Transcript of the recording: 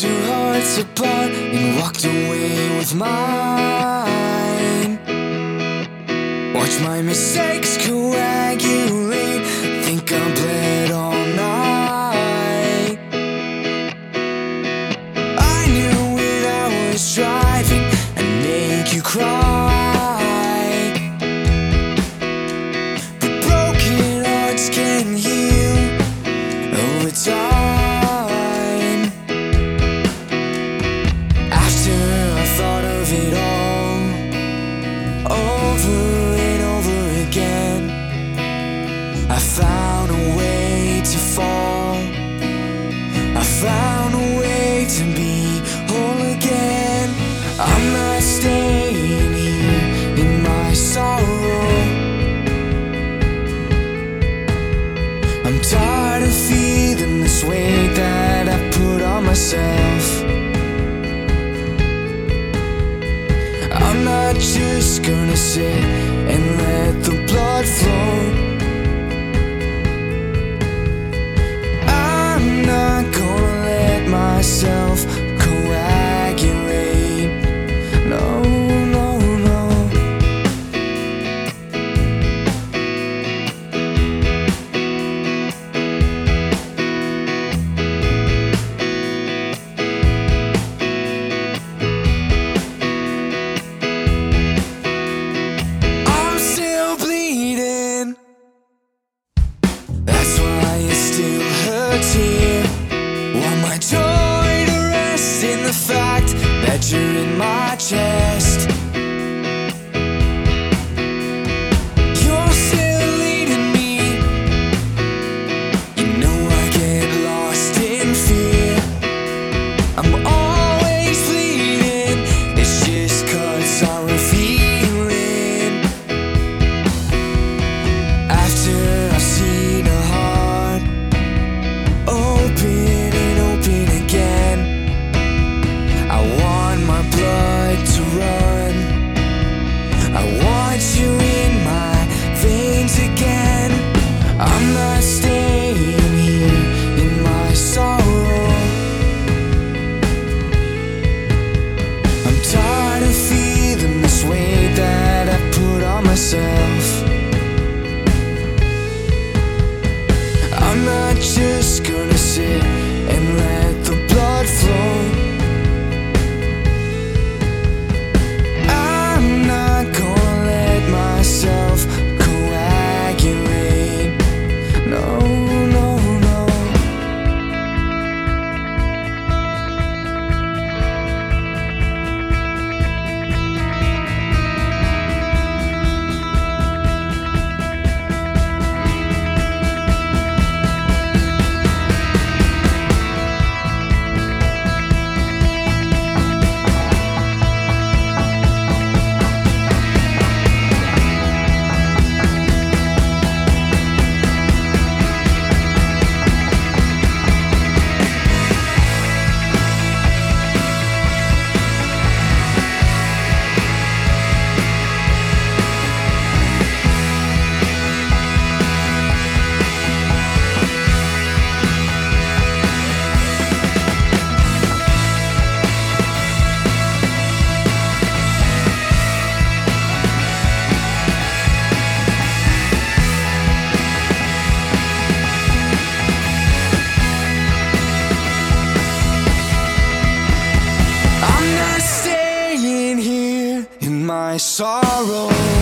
two hearts apart and walked away with mine. Watch my mistakes coagulate. found a way to be whole again. I'm not staying here in my sorrow. I'm tired of feeling this weight that I put on myself. I'm not just gonna sit and let the blood flow. myself. the fact that you're my sorrow.